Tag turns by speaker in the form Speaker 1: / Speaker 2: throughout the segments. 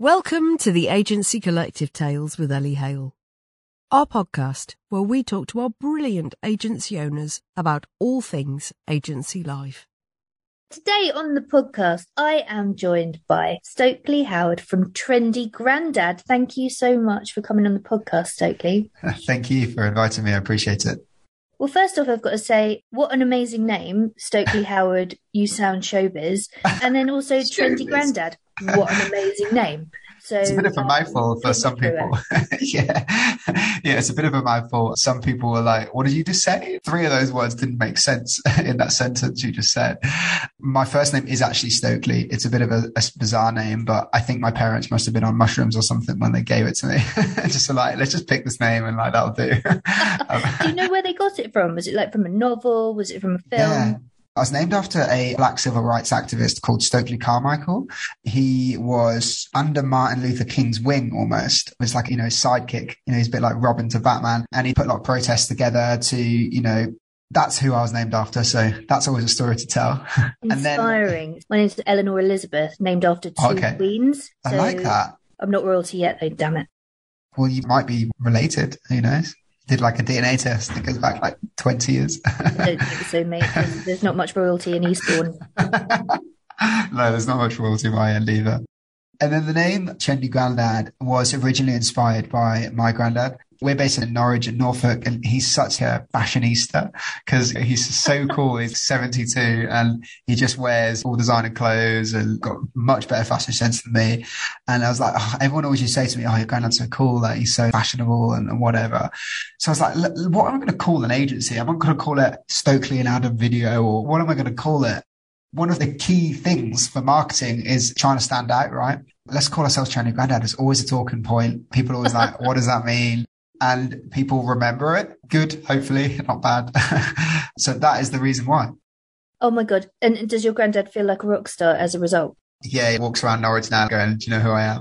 Speaker 1: Welcome to the Agency Collective Tales with Ellie Hale, our podcast where we talk to our brilliant agency owners about all things agency life.
Speaker 2: Today on the podcast, I am joined by Stokely Howard from Trendy Grandad. Thank you so much for coming on the podcast, Stokely.
Speaker 3: Thank you for inviting me. I appreciate it.
Speaker 2: Well, first off, I've got to say, what an amazing name, Stokely Howard. You sound showbiz, and then also Trendy Grandad. What an amazing name!
Speaker 3: So it's a bit of a mouthful for some people. yeah. Yeah, it's a bit of a mouthful. Some people were like, what did you just say? Three of those words didn't make sense in that sentence you just said. My first name is actually Stokely. It's a bit of a, a bizarre name, but I think my parents must have been on mushrooms or something when they gave it to me. just like, let's just pick this name and like, that'll do.
Speaker 2: um, do you know where they got it from? Was it like from a novel? Was it from a film?
Speaker 3: Yeah. I was named after a black civil rights activist called Stokely Carmichael. He was under Martin Luther King's wing almost. It was like, you know, sidekick. You know, he's a bit like Robin to Batman. And he put a lot of protests together to, you know, that's who I was named after. So that's always a story to tell.
Speaker 2: Inspiring. Then, My name's Eleanor Elizabeth, named after two okay. queens.
Speaker 3: So I like that.
Speaker 2: I'm not royalty yet, though, damn it.
Speaker 3: Well, you might be related. Who knows? Did like a DNA test that goes back like 20 years.
Speaker 2: Don't think so, mate. There's, there's not much royalty in Eastbourne.
Speaker 3: no, there's not much royalty in my end either. And then the name Trendy Grandad was originally inspired by my granddad we're based in Norwich and Norfolk, and he's such a fashionista because he's so cool. He's 72 and he just wears all designer clothes and got much better fashion sense than me. And I was like, oh, everyone always used to say to me, Oh, your granddad's so cool. Like he's so fashionable and, and whatever. So I was like, what am I going to call an agency? I'm I going to call it Stokely and Adam Video or what am I going to call it? One of the key things for marketing is trying to stand out, right? Let's call ourselves Trendy Grandad. It's always a talking point. People always like, what does that mean? And people remember it. Good, hopefully, not bad. so that is the reason why.
Speaker 2: Oh my god! And does your granddad feel like a rock star as a result?
Speaker 3: Yeah, he walks around Norwich now going, "Do you know who I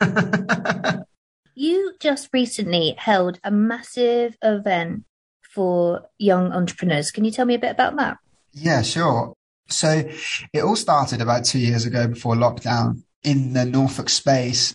Speaker 2: am?" you just recently held a massive event for young entrepreneurs. Can you tell me a bit about that?
Speaker 3: Yeah, sure. So it all started about two years ago before lockdown in the Norfolk space.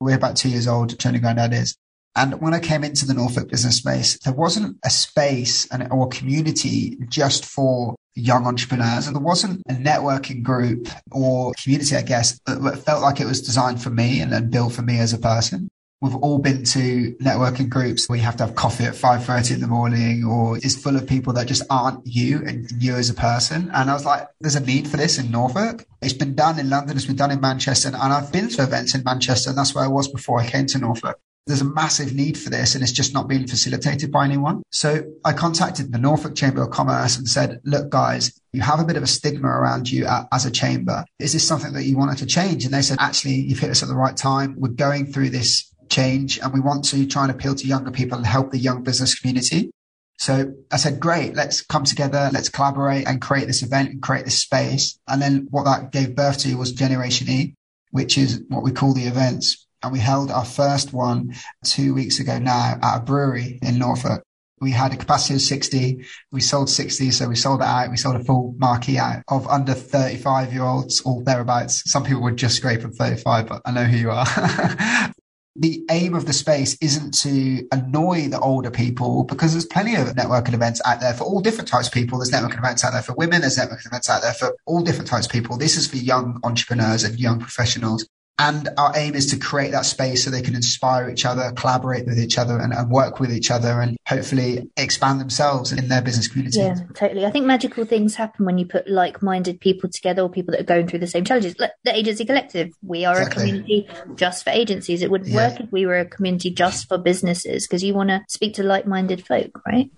Speaker 3: We're about two years old, Trendy Grandad is. And when I came into the Norfolk business space, there wasn't a space and, or community just for young entrepreneurs. And there wasn't a networking group or community, I guess, that felt like it was designed for me and, and built for me as a person. We've all been to networking groups where you have to have coffee at 5.30 in the morning or is full of people that just aren't you and you as a person. And I was like, there's a need for this in Norfolk. It's been done in London. It's been done in Manchester. And I've been to events in Manchester and that's where I was before I came to Norfolk there's a massive need for this and it's just not being facilitated by anyone. So I contacted the Norfolk Chamber of Commerce and said, look, guys, you have a bit of a stigma around you as a chamber. Is this something that you wanted to change? And they said, actually, you've hit us at the right time. We're going through this change and we want to try and appeal to younger people and help the young business community. So I said, great, let's come together, let's collaborate and create this event and create this space. And then what that gave birth to was Generation E, which is what we call the events and we held our first one two weeks ago now at a brewery in Norfolk. We had a capacity of 60. We sold 60. So we sold it out. We sold a full marquee out of under 35 year olds or thereabouts. Some people would just scrape at 35, but I know who you are. the aim of the space isn't to annoy the older people because there's plenty of networking events out there for all different types of people. There's networking events out there for women. There's networking events out there for all different types of people. This is for young entrepreneurs and young professionals. And our aim is to create that space so they can inspire each other, collaborate with each other and, and, work with each other and hopefully expand themselves in their business community.
Speaker 2: Yeah, totally. I think magical things happen when you put like-minded people together or people that are going through the same challenges. Like the Agency Collective, we are exactly. a community just for agencies. It wouldn't yeah. work if we were a community just for businesses because you want to speak to like-minded folk, right?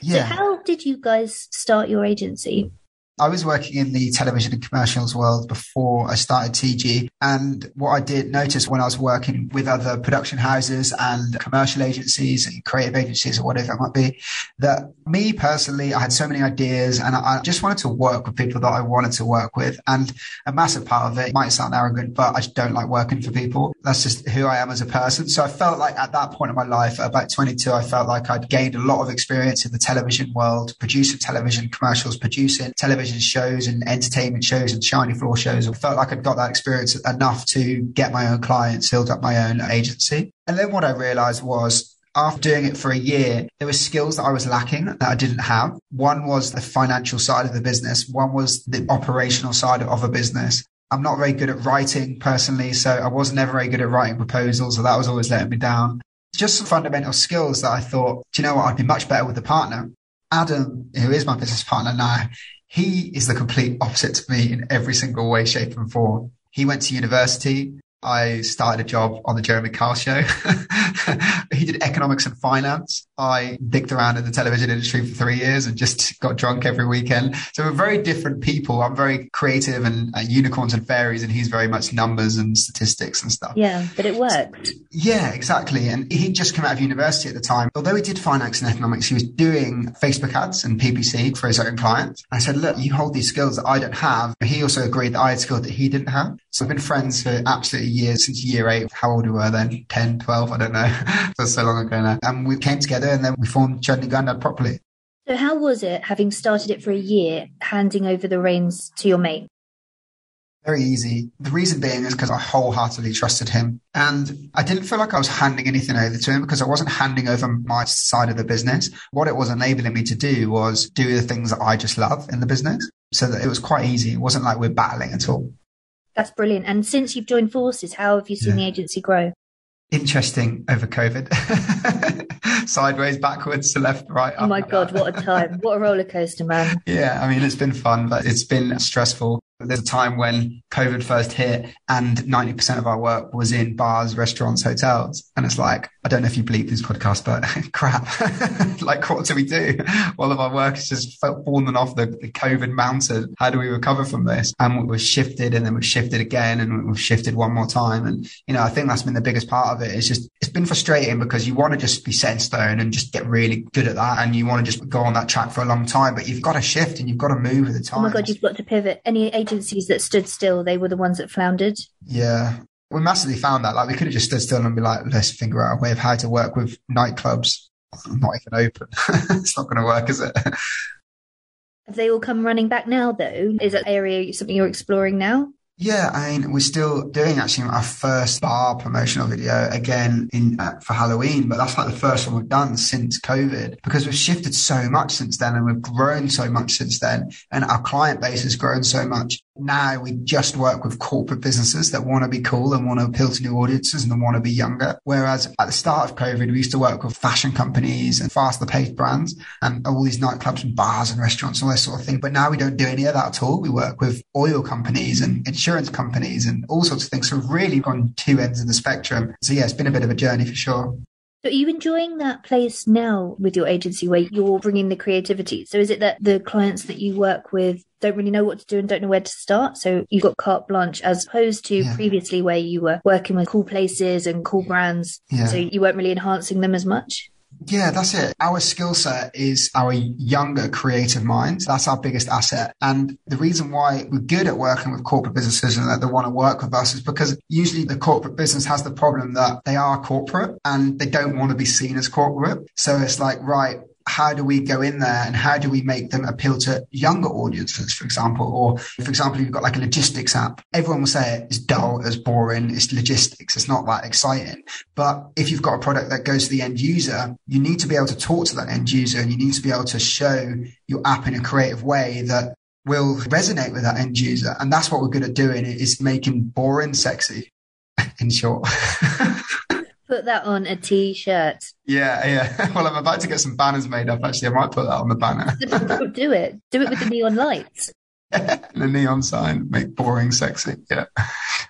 Speaker 2: Yeah. So how did you guys start your agency?
Speaker 3: I was working in the television and commercials world before I started TG. And what I did notice when I was working with other production houses and commercial agencies and creative agencies or whatever it might be, that me personally, I had so many ideas and I just wanted to work with people that I wanted to work with. And a massive part of it might sound arrogant, but I just don't like working for people. That's just who I am as a person. So I felt like at that point in my life, about 22, I felt like I'd gained a lot of experience in the television world, producing television commercials, producing television television shows and entertainment shows and shiny floor shows. I felt like I'd got that experience enough to get my own clients, build up my own agency. And then what I realized was after doing it for a year, there were skills that I was lacking that I didn't have. One was the financial side of the business. One was the operational side of a business. I'm not very good at writing personally, so I was never very good at writing proposals. So that was always letting me down. Just some fundamental skills that I thought, do you know what? I'd be much better with a partner. Adam, who is my business partner now, he is the complete opposite to me in every single way, shape and form. He went to university. I started a job on the Jeremy Kyle show. he did economics and finance. I dicked around in the television industry for three years and just got drunk every weekend. So we're very different people. I'm very creative and uh, unicorns and fairies, and he's very much numbers and statistics and stuff.
Speaker 2: Yeah, but it worked.
Speaker 3: Yeah, exactly. And he'd just come out of university at the time. Although he did finance and economics, he was doing Facebook ads and PPC for his own clients. I said, look, you hold these skills that I don't have. He also agreed that I had skills that he didn't have. So we've been friends for absolutely years since year eight. How old we were then? 10, 12, I don't know. That's so long ago now. And we came together and then we formed Grandad properly.
Speaker 2: So how was it, having started it for a year, handing over the reins to your mate?
Speaker 3: Very easy. The reason being is because I wholeheartedly trusted him. And I didn't feel like I was handing anything over to him because I wasn't handing over my side of the business. What it was enabling me to do was do the things that I just love in the business. So that it was quite easy. It wasn't like we're battling at all.
Speaker 2: That's brilliant. And since you've joined forces, how have you seen yeah. the agency grow?
Speaker 3: Interesting over COVID. Sideways, backwards, to left, right.
Speaker 2: Oh my God, what a time. What a roller coaster, man.
Speaker 3: Yeah, I mean, it's been fun, but it's been stressful. There's a time when COVID first hit and 90% of our work was in bars, restaurants, hotels. And it's like, I don't know if you believe this podcast, but crap. like, what do we do? All of our work is just fallen off the, the COVID mountain. How do we recover from this? And we've shifted and then we've shifted again and we've shifted one more time. And, you know, I think that's been the biggest part of it. It's just, it's been frustrating because you want to just be set in stone and just get really good at that. And you want to just go on that track for a long time, but you've got to shift and you've got to move with the time.
Speaker 2: Oh my God, you've got to pivot. Any agencies that stood still, they were the ones that floundered.
Speaker 3: Yeah. We massively found that. Like we could have just stood still and be like, let's figure out a way of how to work with nightclubs not even open. it's not going to work, is it?
Speaker 2: Have they all come running back now, though? Is that area something you're exploring now?
Speaker 3: Yeah, I mean, we're still doing actually our first bar promotional video again in uh, for Halloween, but that's like the first one we've done since COVID because we've shifted so much since then and we've grown so much since then and our client base has grown so much now we just work with corporate businesses that want to be cool and want to appeal to new audiences and want to be younger. Whereas at the start of COVID, we used to work with fashion companies and faster paced brands and all these nightclubs and bars and restaurants and all this sort of thing. But now we don't do any of that at all. We work with oil companies and insurance companies and all sorts of things. So we've really gone two ends of the spectrum. So yeah, it's been a bit of a journey for sure.
Speaker 2: So are you enjoying that place now with your agency where you're bringing the creativity? So is it that the clients that you work with don't really know what to do and don't know where to start? So you got carte blanche as opposed to yeah. previously where you were working with cool places and cool brands. Yeah. So you weren't really enhancing them as much?
Speaker 3: Yeah, that's it. Our skill set is our younger creative minds. That's our biggest asset. And the reason why we're good at working with corporate businesses and that they want to work with us is because usually the corporate business has the problem that they are corporate and they don't want to be seen as corporate. So it's like, right, how do we go in there and how do we make them appeal to younger audiences, for example? Or, for example, you've got like a logistics app. Everyone will say it's dull, it's boring, it's logistics, it's not that exciting. But if you've got a product that goes to the end user, you need to be able to talk to that end user and you need to be able to show your app in a creative way that will resonate with that end user. And that's what we're good at doing is making boring sexy in short.
Speaker 2: Put that on a t-shirt.
Speaker 3: Yeah, yeah. Well, I'm about to get some banners made up. Actually, I might put that on the banner.
Speaker 2: Do it. Do it with the neon lights.
Speaker 3: the neon sign, make boring sexy. Yeah.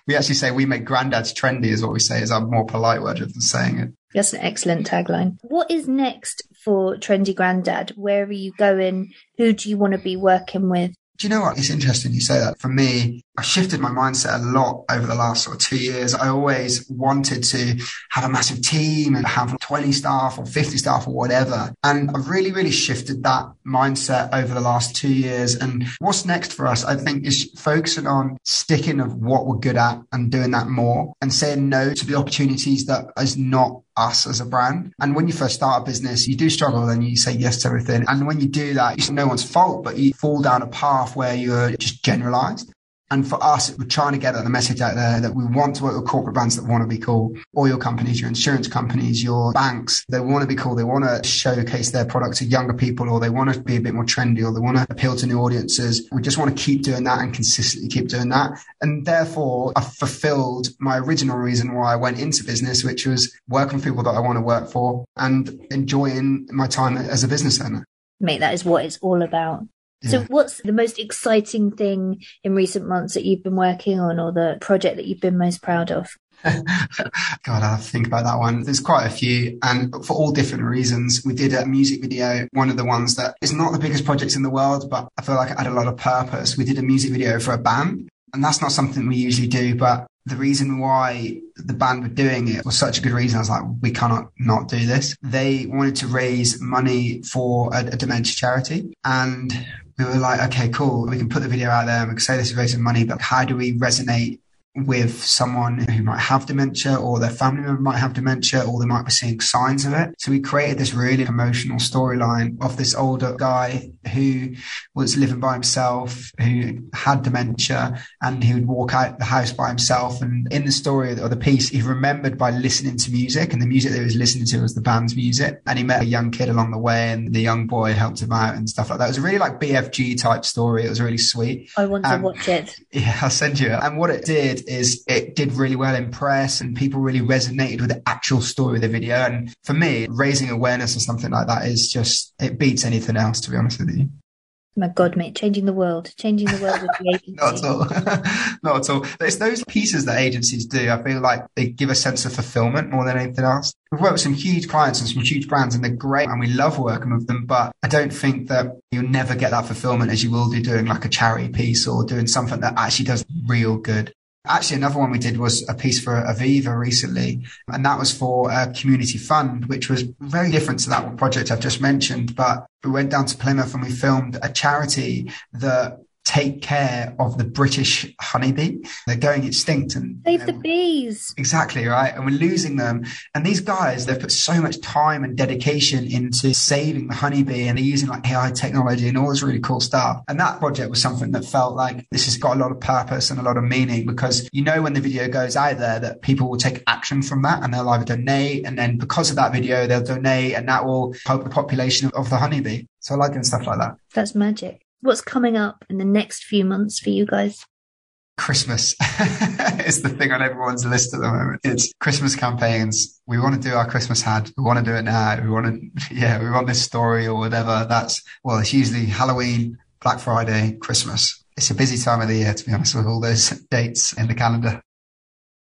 Speaker 3: We actually say we make granddads trendy, is what we say, is our more polite word than saying it.
Speaker 2: That's an excellent tagline. What is next for Trendy Grandad? Where are you going? Who do you want to be working with?
Speaker 3: Do you know what? It's interesting you say that. For me, I shifted my mindset a lot over the last sort of two years. I always wanted to have a massive team and have 20 staff or 50 staff or whatever. And I've really, really shifted that mindset over the last two years. And what's next for us, I think, is focusing on sticking of what we're good at and doing that more and saying no to the opportunities that is not us as a brand. And when you first start a business, you do struggle and you say yes to everything. And when you do that, it's no one's fault, but you fall down a path where you're just generalized. And for us, we're trying to get the message out there that we want to work with corporate brands that want to be cool. Oil companies, your insurance companies, your banks, they want to be cool. They want to showcase their products to younger people or they want to be a bit more trendy or they want to appeal to new audiences. We just want to keep doing that and consistently keep doing that. And therefore, I fulfilled my original reason why I went into business, which was working with people that I want to work for and enjoying my time as a business owner.
Speaker 2: Mate, that is what it's all about. So, what's the most exciting thing in recent months that you've been working on, or the project that you've been most proud of?
Speaker 3: God, I have to think about that one. There's quite a few, and for all different reasons. We did a music video, one of the ones that is not the biggest project in the world, but I feel like it had a lot of purpose. We did a music video for a band, and that's not something we usually do, but the reason why the band were doing it was such a good reason. I was like, we cannot not do this. They wanted to raise money for a, a dementia charity. And we were like, okay, cool. We can put the video out there and we can say this is raising money, but how do we resonate with someone who might have dementia or their family member might have dementia or they might be seeing signs of it. So we created this really emotional storyline of this older guy who was living by himself, who had dementia and he would walk out the house by himself. And in the story of the piece, he remembered by listening to music and the music that he was listening to was the band's music. And he met a young kid along the way and the young boy helped him out and stuff like that. It was really like BFG type story. It was really sweet.
Speaker 2: I want um, to watch it.
Speaker 3: Yeah, I'll send you it. And what it did is it did really well in press and people really resonated with the actual story of the video. And for me, raising awareness or something like that is just, it beats anything else, to be honest with you.
Speaker 2: My God, mate, changing the world, changing the world with the agency.
Speaker 3: Not at all. Not at all. It's those pieces that agencies do. I feel like they give a sense of fulfillment more than anything else. We've worked with some huge clients and some huge brands and they're great and we love working with them. But I don't think that you'll never get that fulfillment as you will do doing like a charity piece or doing something that actually does real good. Actually, another one we did was a piece for Aviva recently, and that was for a community fund, which was very different to that project I've just mentioned. But we went down to Plymouth and we filmed a charity that take care of the British honeybee. They're going extinct and
Speaker 2: save the bees.
Speaker 3: Exactly right. And we're losing them. And these guys, they've put so much time and dedication into saving the honeybee and they're using like AI technology and all this really cool stuff. And that project was something that felt like this has got a lot of purpose and a lot of meaning because you know when the video goes out there that people will take action from that and they'll either donate and then because of that video they'll donate and that will help the population of the honeybee. So I like doing stuff like that.
Speaker 2: That's magic. What's coming up in the next few months for you guys?
Speaker 3: Christmas is the thing on everyone's list at the moment. It's Christmas campaigns. We want to do our Christmas ad. We want to do it now. We want to, yeah, we want this story or whatever. That's, well, it's usually Halloween, Black Friday, Christmas. It's a busy time of the year, to be honest, with all those dates in the calendar.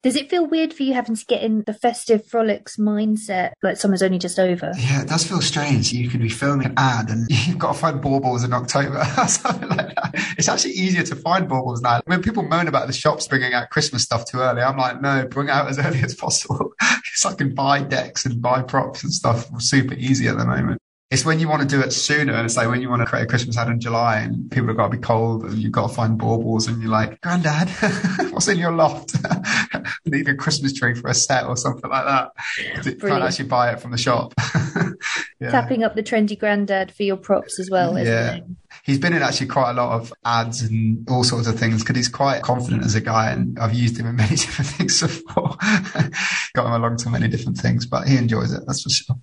Speaker 2: Does it feel weird for you having to get in the festive frolics mindset like summer's only just over?
Speaker 3: Yeah, it does feel strange. You could be filming an ad and you've got to find baubles in October something like that. It's actually easier to find baubles now. When people moan about the shops bringing out Christmas stuff too early, I'm like, no, bring it out as early as possible. so I can buy decks and buy props and stuff super easy at the moment. It's when you want to do it sooner. And it's like when you want to create a Christmas ad in July and people have got to be cold and you've got to find baubles and you're like, Granddad, what's in your loft? Need a Christmas tree for a set or something like that. You can't actually buy it from the shop.
Speaker 2: yeah. Tapping up the trendy granddad for your props as well, yeah. It?
Speaker 3: He's been in actually quite a lot of ads and all sorts of things because he's quite confident as a guy and I've used him in many different things before. got him along to many different things, but he enjoys it. That's for sure.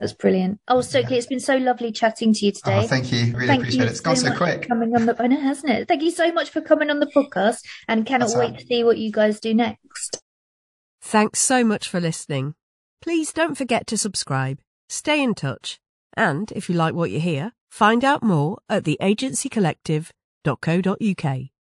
Speaker 2: That's brilliant. Oh, Stokely, yeah. it's been so lovely chatting to you oh, today.
Speaker 3: Oh, thank you. Really thank appreciate it. It's gone so quick.
Speaker 2: Coming on the, I know, hasn't it? Thank you so much for coming on the podcast and cannot That's wait to see what you guys do next.
Speaker 1: Thanks so much for listening. Please don't forget to subscribe, stay in touch, and if you like what you hear, find out more at theagencycollective.co.uk.